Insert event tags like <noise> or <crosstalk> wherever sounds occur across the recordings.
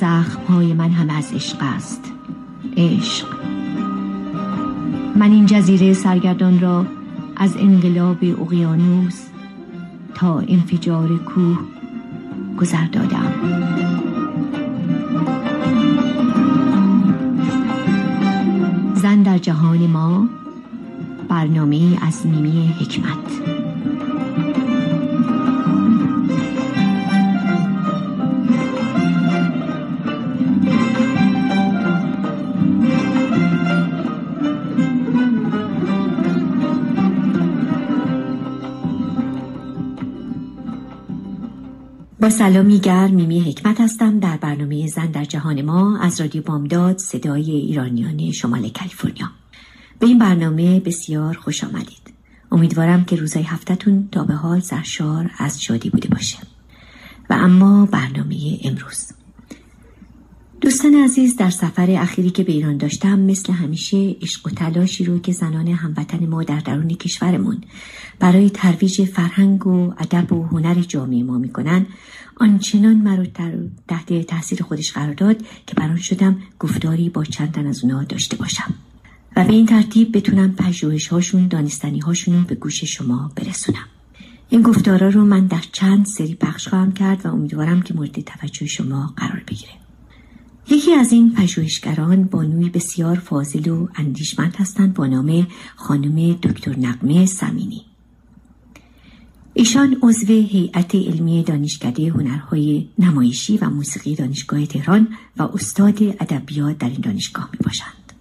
زخمهای من هم از عشق است. عشق. من این جزیره سرگردان را از انقلاب اقیانوس تا انفجار کوه گذر دادم. زن در جهان ما برنامه از میمی حکمت. سلامی گرم میمی حکمت هستم در برنامه زن در جهان ما از رادیو بامداد صدای ایرانیان شمال کالیفرنیا. به این برنامه بسیار خوش آمدید. امیدوارم که روزای هفتهتون تا به حال سرشار از شادی بوده باشه. و اما برنامه امروز. دوستان عزیز در سفر اخیری که به ایران داشتم مثل همیشه عشق و تلاشی رو که زنان هموطن ما در درون کشورمون برای ترویج فرهنگ و ادب و هنر جامعه ما می‌کنن آنچنان مرا تحت تاثیر خودش قرار داد که بران شدم گفتاری با چند از اونا داشته باشم. و به این ترتیب بتونم پژوهش هاشون دانستنی هاشون رو به گوش شما برسونم. این گفتارا رو من در چند سری پخش خواهم کرد و امیدوارم که مورد توجه شما قرار بگیره. یکی از این پژوهشگران بانوی بسیار فاضل و اندیشمند هستند با نام خانم دکتر نقمه سمینی ایشان عضو هیئت علمی دانشکده هنرهای نمایشی و موسیقی دانشگاه تهران و استاد ادبیات در این دانشگاه می باشند.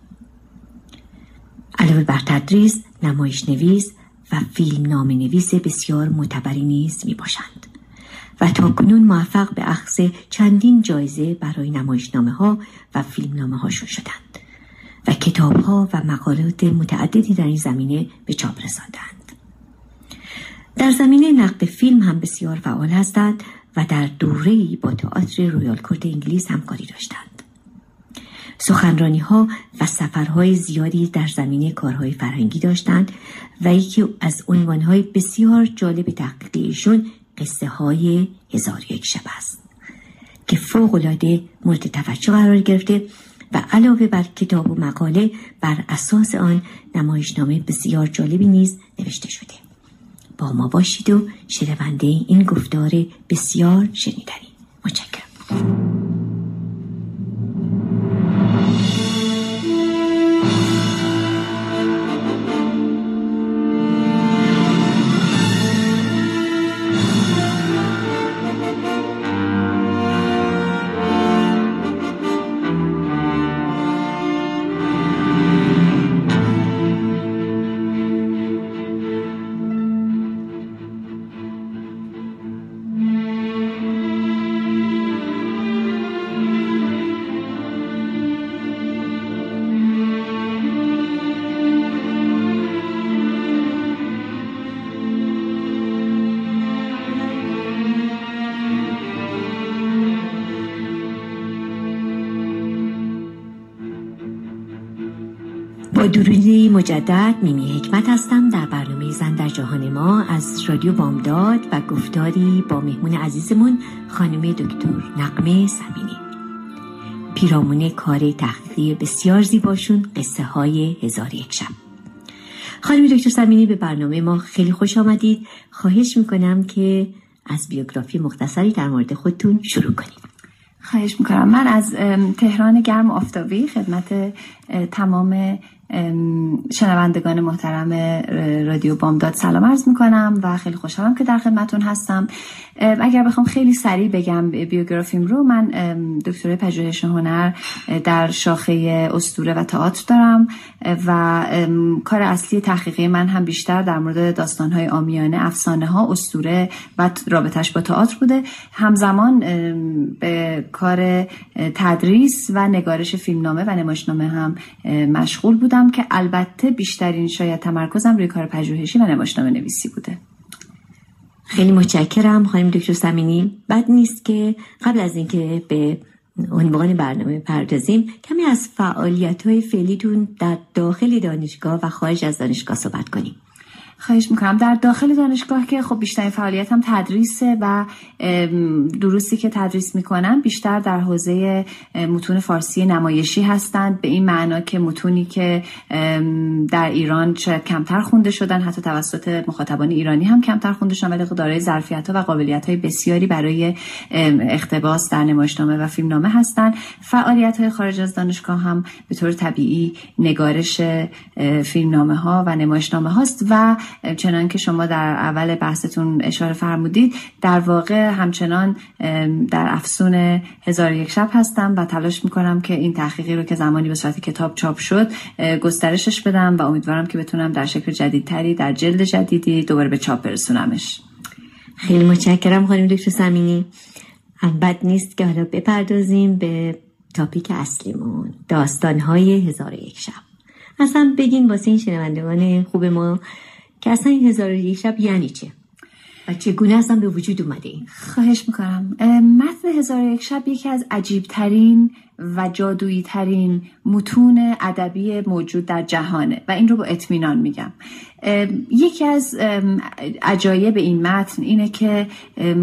علاوه بر تدریس، نمایش نویس و فیلم نام نویس بسیار معتبری نیز می باشند. و تا کنون موفق به اخذ چندین جایزه برای نمایشنامه ها و فیلمنامه هاشون شدند و کتاب ها و مقالات متعددی در این زمینه به چاپ رساندند. در زمینه نقد فیلم هم بسیار فعال هستند و در دوره با تئاتر رویال کورت انگلیس همکاری داشتند. سخنرانی ها و سفرهای زیادی در زمینه کارهای فرهنگی داشتند و یکی از عنوانهای بسیار جالب تحقیقی ایشون قصه های هزار یک شب است که فوق العاده مورد توجه قرار گرفته و علاوه بر کتاب و مقاله بر اساس آن نمایشنامه بسیار جالبی نیز نوشته شده. با ما باشید و شنونده این گفتار بسیار شنیدنی. متشکرم. مجدد میمی حکمت هستم در برنامه زن در جهان ما از رادیو بامداد و گفتاری با مهمون عزیزمون خانم دکتر نقمه سمینی. پیرامون کار تحقیقی بسیار زیباشون قصه های هزار یک شب. خانم دکتر سمینی به برنامه ما خیلی خوش آمدید. خواهش می‌کنم که از بیوگرافی مختصری در مورد خودتون شروع کنید خواهش می‌کنم. من از تهران گرم آفتابی خدمت تمام شنوندگان محترم رادیو بامداد سلام عرض می‌کنم و خیلی خوشحالم که در خدمتون هستم. اگر بخوام خیلی سریع بگم بیوگرافیم رو من دکترای پژوهش هنر در شاخه استوره و تئاتر دارم و کار اصلی تحقیقی من هم بیشتر در مورد داستانهای آمیانه افسانه ها استوره و رابطش با تئاتر بوده. همزمان به کار تدریس و نگارش فیلمنامه و نمایشنامه هم مشغول بودم. که البته بیشترین شاید تمرکزم روی کار پژوهشی و نمایشنامه نویسی بوده. خیلی متشکرم خانم دکتر سمینی. بد نیست که قبل از اینکه به عنوان برنامه پردازیم کمی از فعالیت های فعلیتون در داخل دانشگاه و خارج از دانشگاه صحبت کنیم. خواهش می‌کنم. در داخل دانشگاه که خب بیشترین فعالیت هم تدریسه و دروسی که تدریس می‌کنم بیشتر در حوزه متون فارسی نمایشی هستند. به این معنا که متونی که در ایران شاید کمتر خونده شدن حتی توسط مخاطبان ایرانی هم کمتر خونده شدن ولی دارای ظرفیت ها و قابلیت های بسیاری برای اقتباس در نمایشنامه و فیلمنامه هستند. فعالیت های خارج از دانشگاه هم به طور طبیعی نگارش فیلمنامه ها و نمایشنامه هاست و چنان که شما در اول بحثتون اشاره فرمودید در واقع همچنان در افسون هزار یک شب هستم و تلاش می‌کنم که این تحقیقی رو که زمانی به صورت کتاب چاپ شد گسترشش بدم و امیدوارم که بتونم در شکل جدیدتری در جلد جدیدی دوباره به چاپ برسونمش. خیلی متشکرم خانم دکتر سمینی. بد نیست که حالا بپردازیم به تاپیک اصلیمون داستانهای هزار یک شب. اصلا بگین واسه این شنوندگان خوب ما که اصلا این هزار یک شب یعنی چه؟ و چگونه اصلا به وجود اومده این؟ خواهش می‌کنم. متن هزار یک شب یکی از عجیبترین و جادویی ترین متون ادبی موجود در جهانه و این رو با اطمینان میگم. یکی از عجایب این متن اینه که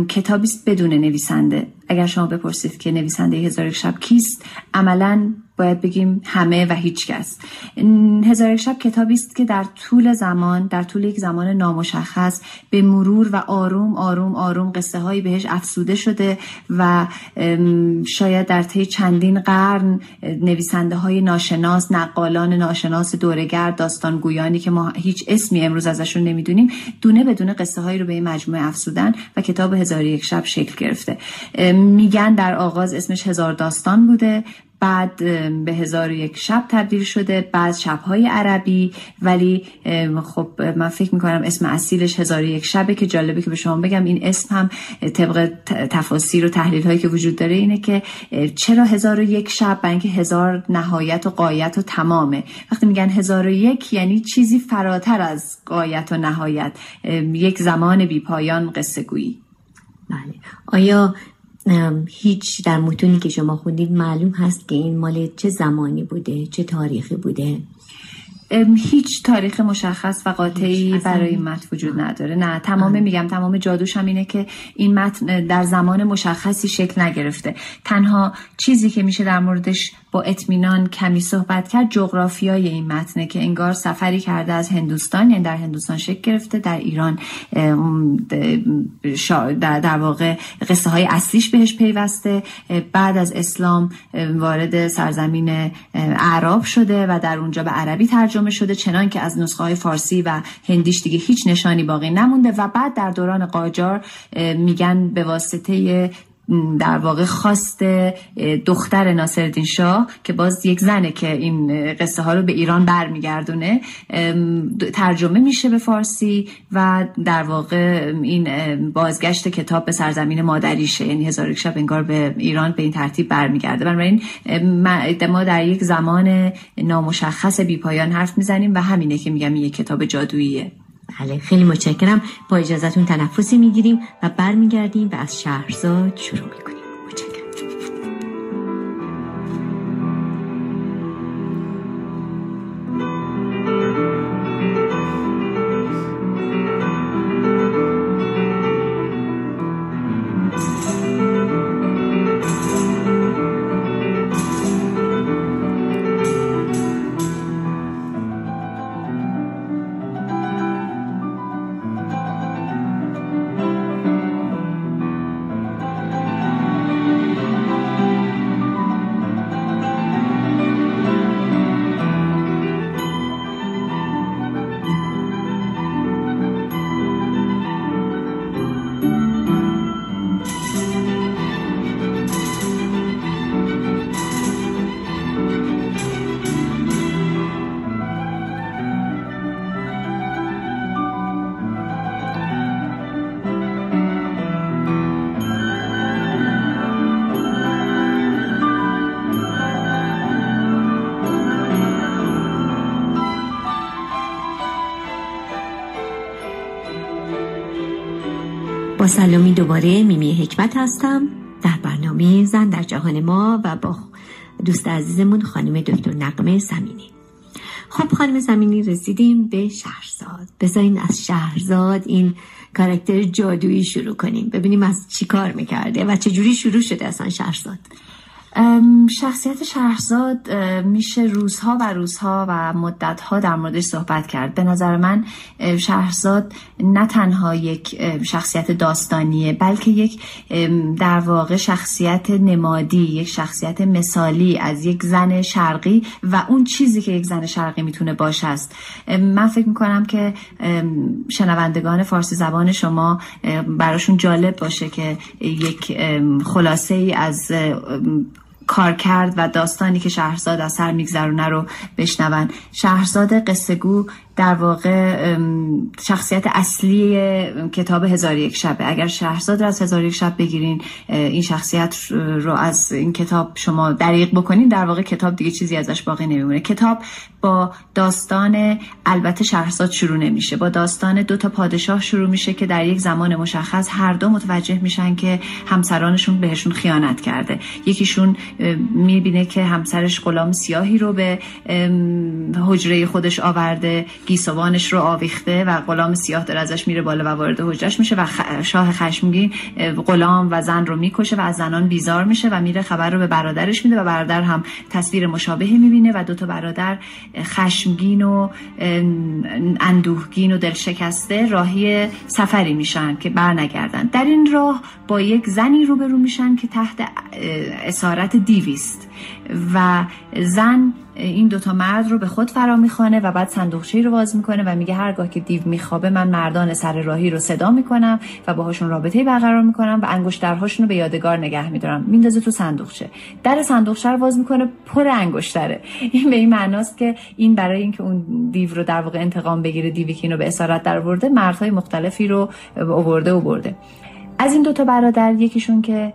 کتابی بدون نویسنده. اگر شما بپرسید که نویسنده هزار شب کیست عملا باید بگیم همه و هیچ کس. هزار شب کتابی است که در طول زمان در طول یک زمان نامشخص به مرور و آروم آروم آروم قصه هایی بهش افسوده شده و شاید در طی چندین قرن نویسنده های ناشناس نقالان ناشناس دورگر داستانگویانی که ما هیچ اسمی امروز ازشون نمی‌دونیم دونه بدون قصه هایی رو به این مجموعه افسودن و کتاب هزار یک شب شکل گرفته. میگن در آغاز اسمش هزار داستان بوده. بعد به هزار یک شب تبدیل شده. بعد شبهای عربی. ولی خب من فکر می‌کنم اسم اصیلش هزار یک شبه که جالبه که به شما بگم این اسم هم طبق تفاسیر و تحلیل هایی که وجود داره اینه که چرا هزار و یک شب اینکه هزار نهایت و قایت و تمامه. وقتی میگن هزار و یک یعنی چیزی فراتر از قایت و نهایت. یک زمان بی پایان قصه گویی بله. آیا هیچ در متونی که شما خوندید معلوم هست که این مال چه زمانی بوده چه تاریخی بوده؟ هیچ تاریخ مشخص و قاطعی برای این متن وجود نداره. نه تمام میگم تمام جادوش هم اینه که این متن در زمان مشخصی شکل نگرفته. تنها چیزی که میشه در موردش با اطمینان کمی صحبت کرد جغرافیای این متنه که انگار سفری کرده از هندوستان یعنی در هندوستان شکل گرفته در ایران در واقع قصه های اصلیش بهش پیوسته. بعد از اسلام وارد سرزمین اعراب شده و در اونجا به عربی ترجمه شده چنان که از نسخه های فارسی و هندیش دیگه هیچ نشانی باقی نمونده. و بعد در دوران قاجار میگن به واسطه در واقع خواست دختر ناصرالدین شاه که باز یک زنه که این قصه ها رو به ایران برمیگردونه ترجمه میشه به فارسی و در واقع این بازگشت کتاب به سرزمین مادریشه. یعنی هزار شب انگار به ایران به این ترتیب برمیگرده. بنابراین ما در یک زمان نامشخص بیپایان حرف می‌زنیم و همینه که میگم یک کتاب جادوییه. بله خیلی متشکرم. با اجازتون تنفسی می‌گیریم و برمیگردیم و از شهرزاد شروع می‌کنیم. سلامی دوباره میمی حکمت هستم. در برنامه زن در جهان ما و با دوست عزیزمون خانم دکتر نقمه سمینی خب خانم زمینی رسیدیم به شهرزاد. بذارین از شهرزاد این کارکتر جادویی شروع کنیم. ببینیم از چی کار می‌کرده و چجوری شروع شده اصلا شهرزاد. شخصیت شهرزاد میشه روزها و روزها و مدتها در موردش صحبت کرد. به نظر من شهرزاد نه تنها یک شخصیت داستانیه بلکه یک در واقع شخصیت نمادی یک شخصیت مثالی از یک زن شرقی و اون چیزی که یک زن شرقی می‌تونه باشه است. من فکر می‌کنم که شنوندگان فارسی زبان شما براشون جالب باشه که یک خلاصه ای از کار کرد و داستانی که شهرزاد از سر میگذرونه رو بشنون. شهرزاد قصه گو در واقع شخصیت اصلی کتاب هزار یک شبه. اگر شهرزاد رو از هزار یک شب بگیرین این شخصیت رو از این کتاب شما دریق بکنین در واقع کتاب دیگه چیزی ازش باقی نمیمونه. کتاب با داستان البته شهرزاد شروع نمیشه. با داستان دو تا پادشاه شروع میشه که در یک زمان مشخص هر دو متوجه میشن که همسرانشون بهشون خیانت کرده. یکیشون می‌بینه که همسرش غلام سیاهی رو به حجره خودش آورده. گیسوانش رو آویخته و غلام سیاه داره ازش میره بالا و وارد حجرش میشه و شاه خشمگین غلام و زن رو می‌کشه و از زنان بیزار میشه و میره خبر رو به برادرش میده و برادر هم تصویر مشابهی می‌بینه و دوتا برادر خشمگین و اندوهگین و دلشکسته راهی سفری میشن که برنگردن. در این راه با یک زنی روبرو میشن که تحت اسارت دیویست و زن این دوتا مرد رو به خود فرا می‌خوانه و بعد صندوقچه رو باز می‌کنه و میگه هرگاه که دیو میخوابه من مردان سر راهی رو صدا می‌کنم و باهاشون رابطه برقرار می‌کنم و انگشترهاشون رو به یادگار نگه میدارم. میندازه تو صندوقچه. در صندوقچه رو باز می‌کنه پر انگشتره. این به این معناست که این برای اینکه اون دیو رو در واقع انتقام بگیره دیوی که اینو به اسارت در برده مردهای مختلفی رو آورده و برده. از این دوتا برادر یکیشون که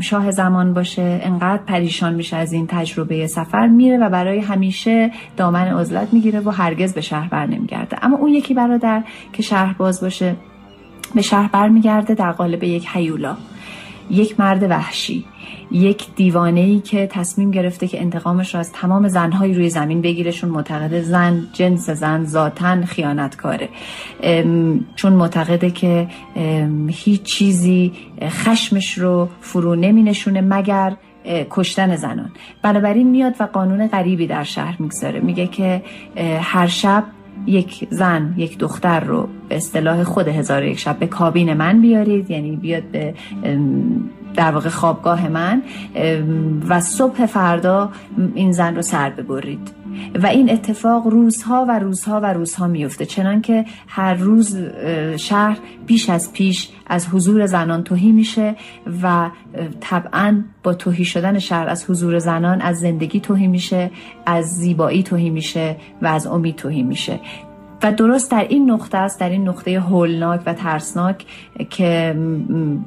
شاه زمان باشه انقدر پریشان میشه از این تجربه سفر. میره و برای همیشه دامن عزلت می‌گیره و هرگز به شهر بر نمیگرده. اما اون یکی برادر که شهر باز باشه به شهر بر میگرده در قالب یک حیولا یک مرد وحشی یک دیوانه ای که تصمیم گرفته که انتقامش را از تمام زنهایی روی زمین بگیرشون معتقد زن جنس زن ذاتن خیانتکاره. چون معتقده که هیچ چیزی خشمش رو فرو نمی نشونه مگر کشتن زنان. بنابراین میاد و قانون غریبی در شهر می‌گذاره. میگه که هر شب یک زن یک دختر رو به اصطلاح خود هزار یک شب به کابین من بیارید یعنی بیاد به در واقع خوابگاه من و صبح فردا این زن رو سر ببرید. و این اتفاق روزها و روزها و روزها میفته چنان که هر روز شهر بیش از پیش از حضور زنان توهی میشه و طبعا با توهی شدن شهر از حضور زنان از زندگی توهی میشه از زیبایی توهی میشه و از امید توهی میشه. و درست در این نقطه است در این نقطه هولناک و ترسناک که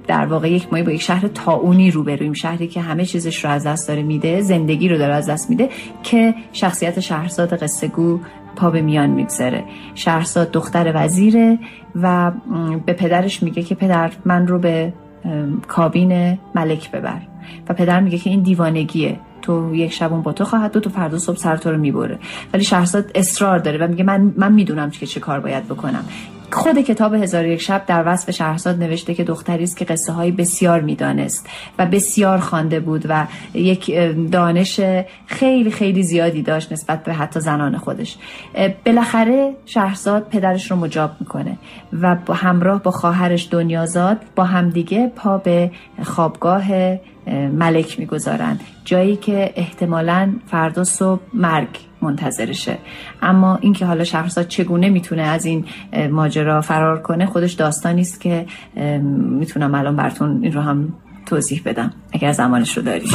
در واقع یک مایی با یک شهر تاونی روبرویم شهری که همه چیزش رو از دست داره میده زندگی رو داره از دست میده که شخصیت شهرزاد قصه گو پا به میان می‌گذاره. شهرزاد دختر وزیره و به پدرش میگه که پدر من رو به کابین ملک ببر و پدر میگه که این دیوانگیه. تو یک شبون با تو خواهد دو تو فردا صبح سر تو رو می‌بره. ولی شهرزاد اصرار داره و میگه من من می‌دونم که چه کار باید بکنم. خود کتاب هزار یک شب در وصف شهرزاد نوشته که دختری است که قصه های بسیار می‌دانست و بسیار خوانده بود و یک دانش خیلی خیلی زیادی داشت نسبت به حتی زنان خودش. بالاخره شهرزاد پدرش رو مجاب می‌کنه و با همراه با خواهرش دنیازاد با همدیگه پا به خوابگاه ملک می‌گذارند. جایی که احتمالا فردا صبح مرگ منتظرشه. اما اینکه حالا شهرزاد چگونه می‌تونه از این ماجرا فرار کنه خودش داستانی است که می‌تونم الان براتون این رو هم توضیح بدم. اگر زمانش رو داریم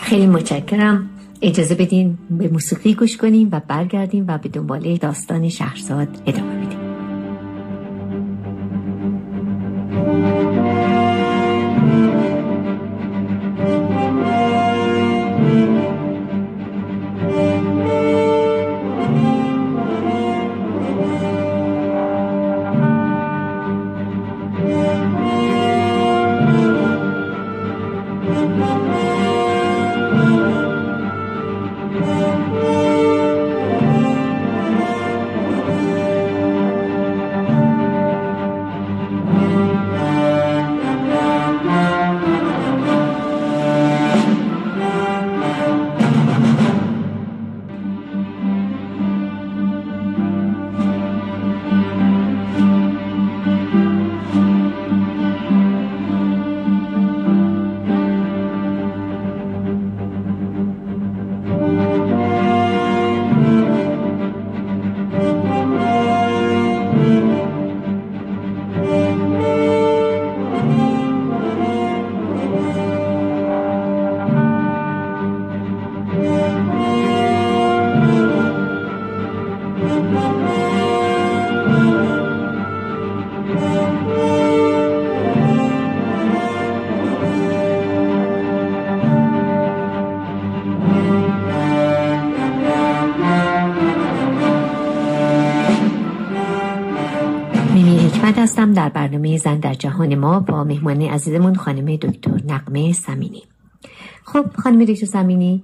خیلی متشکرم. اجازه بدین به موسیقی گوش کنیم و برگردیم و به دنباله داستان شهرزاد ادامه بدیم. جهان ما با مهمان عزیزمون خانم دکتر نقمه سمینی. خب خانم دکتر سمینی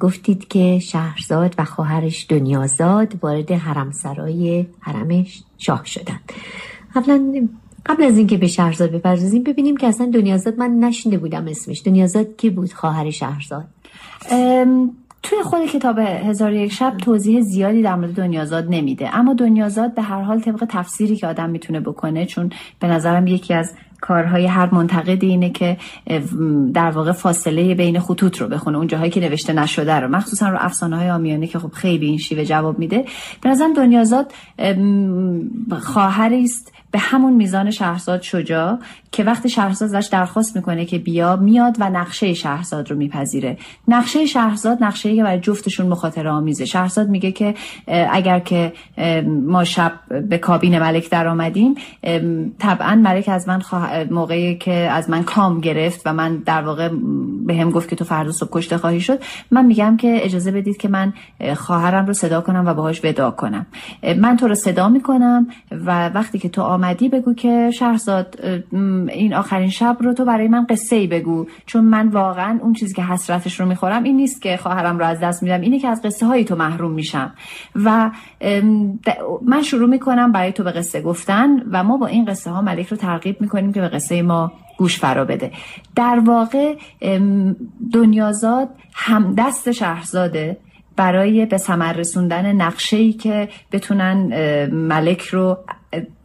گفتید که شهرزاد و خواهرش دنیازاد وارد حرمسرای حرم شاه شدن. قبلا قبل از اینکه به شهرزاد بپردازیم ببینیم که اصلا دنیازاد من نشینده بودم اسمش. دنیازاد کی بود خواهر شهرزاد؟ توی خود کتاب هزار یک شب توضیح زیادی در مورد دنیازاد نمیده. اما دنیازاد به هر حال طبق تفسیری که آدم می‌تونه بکنه چون به نظرم یکی از کارهای هر منتقد اینه که در واقع فاصله بین خطوط رو بخونه اون جاهایی که نوشته نشده رو. مخصوصا رو افسانه های آمیانه که خب خیلی این شیوه جواب میده. به نظرم دنیازاد خواهری است به همون میزان شهرزاد شجاع که وقتی شهرزاد ازش درخواست می‌کنه که بیا میاد و نقشه شهرزاد رو میپذیره. نقشه شهرزاد نقشه که برای جفتشون مخاطره آمیزه. شهرزاد میگه که اگر که ما شب به کابین ملک در آمدیم طبعا ملک از من موقعی که از من کام گرفت و من در واقع به هم گفت که تو فردا صبح کشته خواهی شد من میگم که اجازه بدید که من خواهرم رو صدا کنم و باهاش ودا کنم. من تو رو صدا می‌کنم و وقتی که تو آمدی بگو که شهرزاد این آخرین شب رو تو برای من قصه ای بگو. چون من واقعا اون چیزی که حسرتش رو می‌خورم این نیست که خواهرم رو از دست میدم اینه که از قصه های تو محروم میشم. و من شروع می‌کنم برای تو به قصه گفتن و ما با این قصه ها ملک رو ترغیب می‌کنیم که به قصه ما گوش فرا بده. در واقع دنیازاد هم دست شهرزاده برای به ثمر رسوندن نقشه که بتونن ملک رو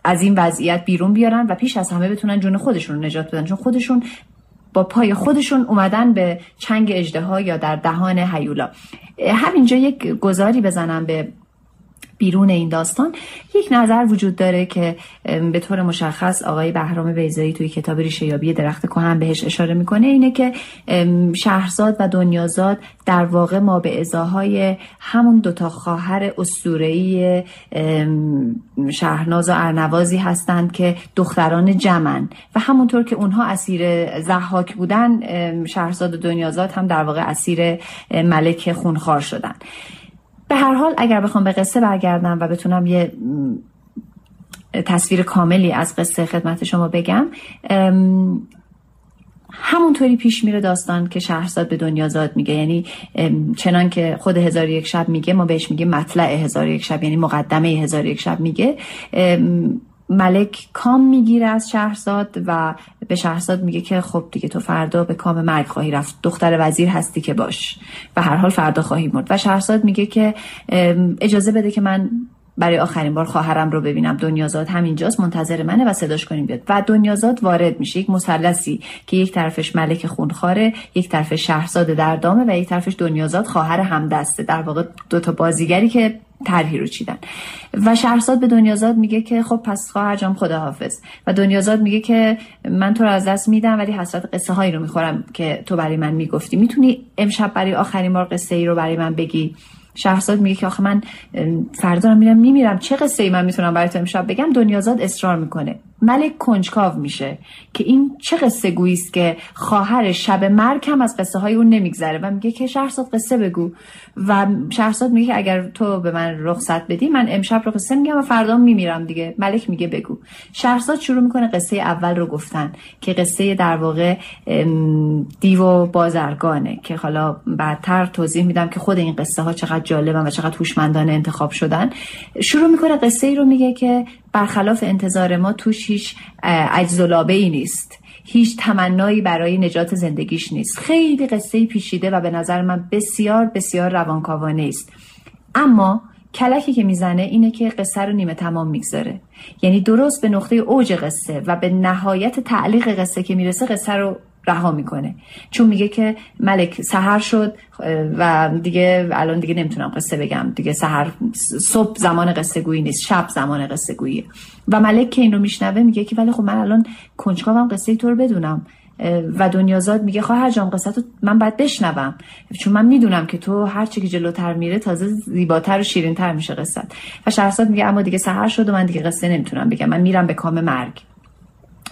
از این وضعیت بیرون بیارن و پیش از همه بتونن جون خودشون رو نجات بدن. چون خودشون با پای خودشون اومدن به چنگ اجده یا در دهان هیولا. همینجا یک گذاری بزنم به بیرون این داستان یک نظر وجود داره که به طور مشخص آقای بهرام بیزایی توی کتاب ریشه یابی درخت کهن بهش اشاره می‌کنه اینه که شهرزاد و دنیازاد در واقع ما به ازاهای همون دوتا خواهر اسطوره‌ای شهرناز و ارنوازی هستند که دختران جمن و همونطور که اونها اسیر زحاک بودن شهرزاد و دنیازاد هم در واقع اسیر ملک خونخوار شدن. به هر حال اگر بخوام به قصه برگردم و بتونم یه تصویر کاملی از قصه خدمت شما بگم همونطوری پیش میره داستان که شهرزاد به دنیا زاد میگه. یعنی چنان که خود هزار یک شب میگه ما بهش میگه مطلع هزار یک شب یعنی مقدمه هزار یک شب میگه. ملک کام می‌گیره از شهرزاد و به شهرزاد میگه که خب دیگه تو فردا به کام مرگ خواهی رفت. دختر وزیر هستی که باش. و هر حال فردا خواهی مرد. و شهرزاد میگه که اجازه بده که من برای آخرین بار خواهرم رو ببینم. دنیازاد همینجاست منتظر منه و صداش کنیم بیاد. و دنیازاد وارد میشه. یک مثلثی که یک طرفش ملک خونخواره یک طرفش شهرزاد در دامه و یک طرفش دنیازاد خواهر همدسته. در واقع دو تا بازیگری که طرحی رو چیدن. و شهرزاد به دنیازاد میگه که خب پس خواهر جام خداحافظ. و دنیازاد میگه که من تو رو از دست میدم ولی حسرت قصه هایی رو می‌خورم که تو برای من می‌گفتی. می‌تونی امشب برای آخرین بار قصه ای رو برای من بگی؟ شهرزاد میگه که آخه من فردا میرم میمیرم. چه قصه ای من می‌تونم برای تو امشب بگم؟ دنیازاد اصرار می‌کنه. ملک کنجکاو میشه که این چه قصه گویی است که خواهر شب مرگ هم از قصه های اون نمیگذره. و میگه که شهرزاد قصه بگو. و شهرزاد میگه که اگر تو به من رخصت بدی من امشب رو قصه میگم و فردا میمیرم دیگه. ملک میگه بگو. شهرزاد شروع می‌کنه قصه اول رو گفتن که قصه در واقع دیو و بازرگانه که حالا بعدتر توضیح میدم که خود این قصه ها چقدر جالبن و چقدر هوشمندانه انتخاب شدن. شروع می‌کنه قصه ای رو میگه که برخلاف انتظار ما توش هیچ اجزلابه ای نیست. هیچ تمنایی برای نجات زندگیش نیست. خیلی قصه پیشیده و به نظر من بسیار بسیار روانکاوانه است. اما کلکی که می‌زنه اینه که قصه رو نیمه تمام می‌گذاره. یعنی درست به نقطه اوج قصه و به نهایت تعلیق قصه که می‌رسه قصه رو رها می‌کنه. چون میگه که ملک سهر شد و دیگه الان دیگه نمی‌تونم قصه بگم. دیگه سهر صبح زمان قصه گویی نیست شب زمان قصه گوییه و ملک که این رو میشنوه میگه که ولی خب من الان کنجکاوم قصه تو رو بدونم. و دنیازاد میگه خواهر جان قصه تو من باید بشنوم. چون من می‌دونم که تو هر چی که جلوتر میره تازه زیباتر و شیرینتر میشه قصه و شهرزاد میگه اما دیگه سهر شد و من دیگه قصه نمی‌تونم بگم. من میرم به کام مرگ.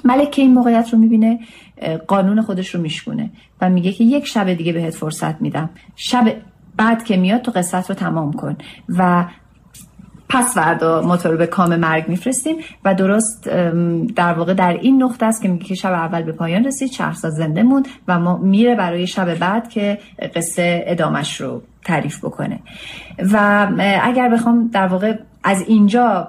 ملک که این موقعیت رو می‌بینه قانون خودش رو میشکونه و میگه که یک شب دیگه بهت فرصت میدم. شب بعد که میاد تو قصت رو تمام کن و پس فردا موتور به کام مرگ میفرستیم و درست در واقع در این نقطه است که میگه که شب اول به پایان رسید شهرزاد زنده موند و ما میره برای شب بعد که قصه ادامش رو تعریف بکنه. و اگر بخوام در واقع از اینجا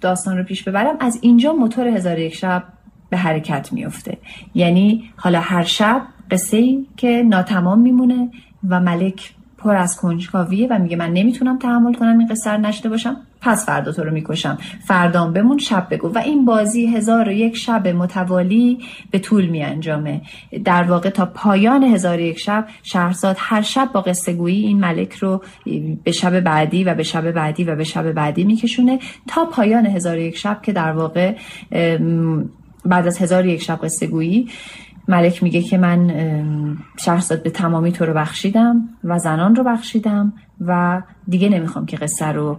داستان رو پیش ببرم از اینجا موتور هزار یک شب به حرکت میفته یعنی حالا هر شب قصه ای که ناتمام میمونه و ملک پر از کنجکاویه و میگه من نمی‌تونم تحمل کنم این قصه رو نشته باشم پس فردا تو رو می‌کشم. فردام بمون شب بگو. و این بازی هزار و یک شب متوالی به طول میانجامه. در واقع تا پایان هزار و یک شب شهرزاد هر شب با قصه گویی این ملک رو به شب بعدی و به شب بعدی و به شب بعدی میکشونه تا پایان هزار و یک شب که در واقع بعد از هزار یک شب قصه گویی ملک میگه که من شهرزاد به تمامی تو رو بخشیدم و زنان رو بخشیدم و دیگه نمی‌خوام که قصه رو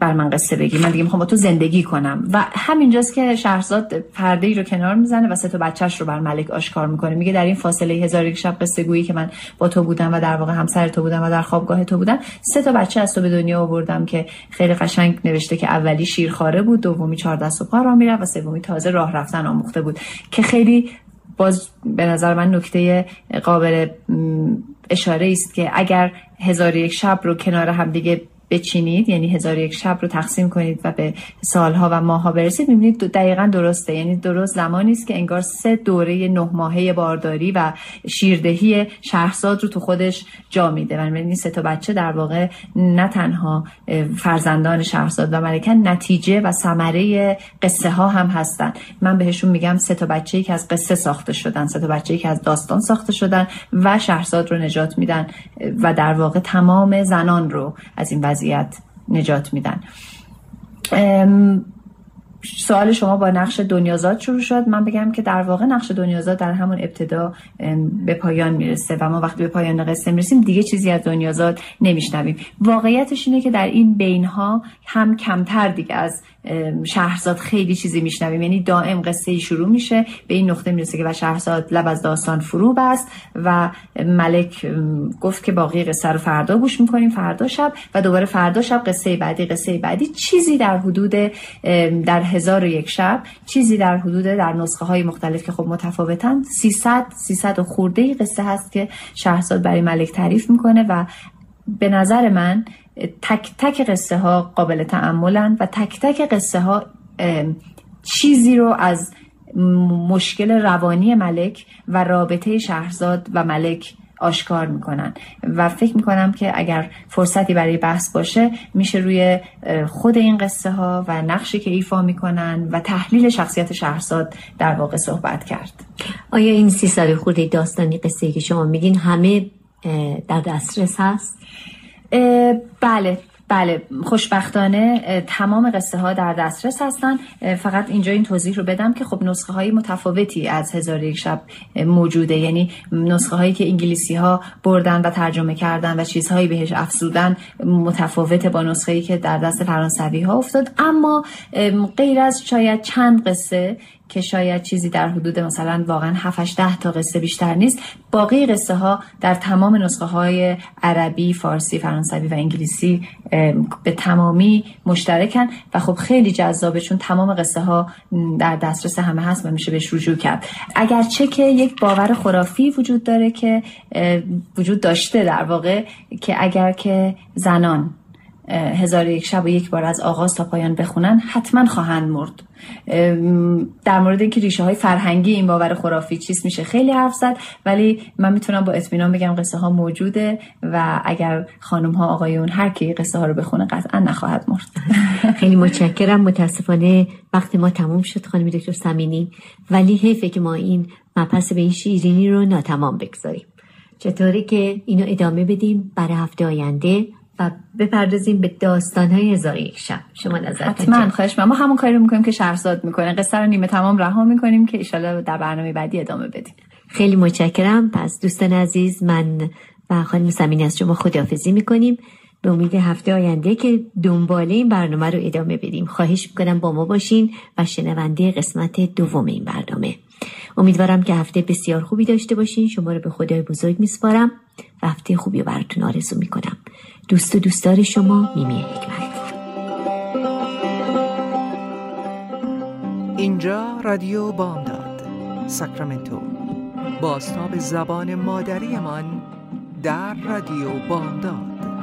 بر من قصه بگی. من دیگه می‌خوام با تو زندگی کنم. و همینجاست که شهرزاد پرده ای رو کنار می‌زنه و سه تا بچهش رو بر ملک آشکار می‌کنه. میگه در این فاصله هزار یک شب قصه گویی که من با تو بودم و در واقع همسر تو بودم و در خوابگاه تو بودم سه تا بچه از تو به دنیا آوردم که خیلی قشنگ نوشته که اولی شیرخواره بود دومی چهار دست و پا را می‌رفت و سومی تازه راه رفتن آموخته بود. که خیلی باز به نظر من نکته قابل اشاره است که اگر هزار یک شب رو کنار هم دیگه بچینید یعنی هزار یک شب رو تقسیم کنید و به سالها و ماهها برسید می‌بینید دقیقا درسته. یعنی درست زمانی است که انگار سه دوره نه ماهه بارداری و شیردهی شهرزاد رو تو خودش جا میده. و این سه تا بچه در واقع نه تنها فرزندان شهرزاد و ملکه نتیجه و ثمره قصه ها هم هستن. من بهشون میگم سه تا بچه‌ای که از قصه ساخته شدن سه تا بچه‌ای که از داستان ساخته شدن و شهرزاد رو نجات میدن و در واقع تمام زنان رو از این وضعیت نجات میدن. سوال شما با نقش دنیازاد شروع شد. من بگم که در واقع نقش دنیازاد در همون ابتدا به پایان می‌رسه و ما وقتی به پایان قصه می‌رسیم دیگه چیزی از دنیازاد نمیشنویم. واقعیتش اینه که در این بینها هم کمتر دیگه از شهرزاد خیلی چیزی میشنویم. یعنی دائم قصه ای شروع میشه به این نقطه می‌رسه که و شهرزاد لب از داستان فرو بست و ملک گفت که باقی قصه رو فردا گوش می‌کنیم فردا شب و دوباره فردا شب قصه بعدی قصه بعدی. چیزی در حدود در هزار و یک شب چیزی در حدود در نسخه های مختلف که خب متفاوتن 300 300 و خورده قصه هست که شهرزاد برای ملک تعریف می‌کنه و به نظر من تک تک قصه ها قابل تعملن و تک تک قصه ها چیزی رو از مشکل روانی ملک و رابطه شهرزاد و ملک آشکار می‌کنن و فکر می‌کنم که اگر فرصتی برای بحث باشه میشه روی خود این قصه ها و نقشی که ایفا می‌کنن و تحلیل شخصیت شهرزاد در واقع صحبت کرد آیا این سی سال خورده داستانی قصه که شما میگین همه در دسترس هست؟ بله بله خوشبختانه تمام قصه ها در دسترس هستن. فقط اینجا این توضیح رو بدم که خب نسخه های متفاوتی از هزار یک شب موجوده. یعنی نسخه هایی که انگلیسی ها بردن و ترجمه کردن و چیزهایی بهش افزودن متفاوت با نسخه ای که در دست فرانسوی ها افتاد. اما غیر از شاید چند قصه که شاید چیزی در حدود مثلا واقعا 7 ده تا قصه بیشتر نیست. باقی قصه ها در تمام نسخه های عربی، فارسی، فرانسوی و انگلیسی به تمامی مشترکن و خب خیلی جذابه چون تمام قصه ها در دسترس همه هست و میشه بهش رجوع کرد. اگرچه که یک باور خرافی وجود داره که وجود داشته در واقع که اگر که زنان هزار یک شب و یک بار از آغاز تا پایان بخونن حتما خواهند مرد. در مورد اینکه ریشه های فرهنگی این باور خرافی چیست میشه خیلی حرف زد ولی من می‌تونم با اطمینان بگم قصه ها موجوده و اگر خانم ها آقایون هر کی قصه ها رو بخونه قطعا نخواهد مرد. <laughs> خیلی متشکرم متاسفانه وقت ما تموم شد خانم دکتر سمینی ولی حیفه که ما این مپس به این شیرینی رو ناتمام بگذاریم. چطوری که اینو ادامه بدیم برای هفته آینده؟ و بپردازیم به داستان های هزار یک شب. شما نظر حتما خواهش ما همون کاری رو می‌کنیم که شهرزاد می‌کنه. قصه رو نیمه تمام رها می‌کنیم که ایشالا در برنامه بعدی ادامه بدیم. خیلی متشکرم. پس دوستان عزیز من و خانم سمینی از شما خداحافظی می‌کنیم. به امید هفته آینده که دنباله این برنامه رو ادامه بدیم. خواهش می‌کنم با ما باشین و شنونده قسمت دوم این برنامه. امیدوارم که هفته بسیار خوبی داشته باشین. شما رو به خدای بزرگ میسپارم. و هفته خوبی رو براتون آرزو می‌کنم. دوست و دوستدار شما میمی حکمت. اینجا رادیو بامداد ساکرامنتو. باستاب زبان مادریمان در رادیو بامداد.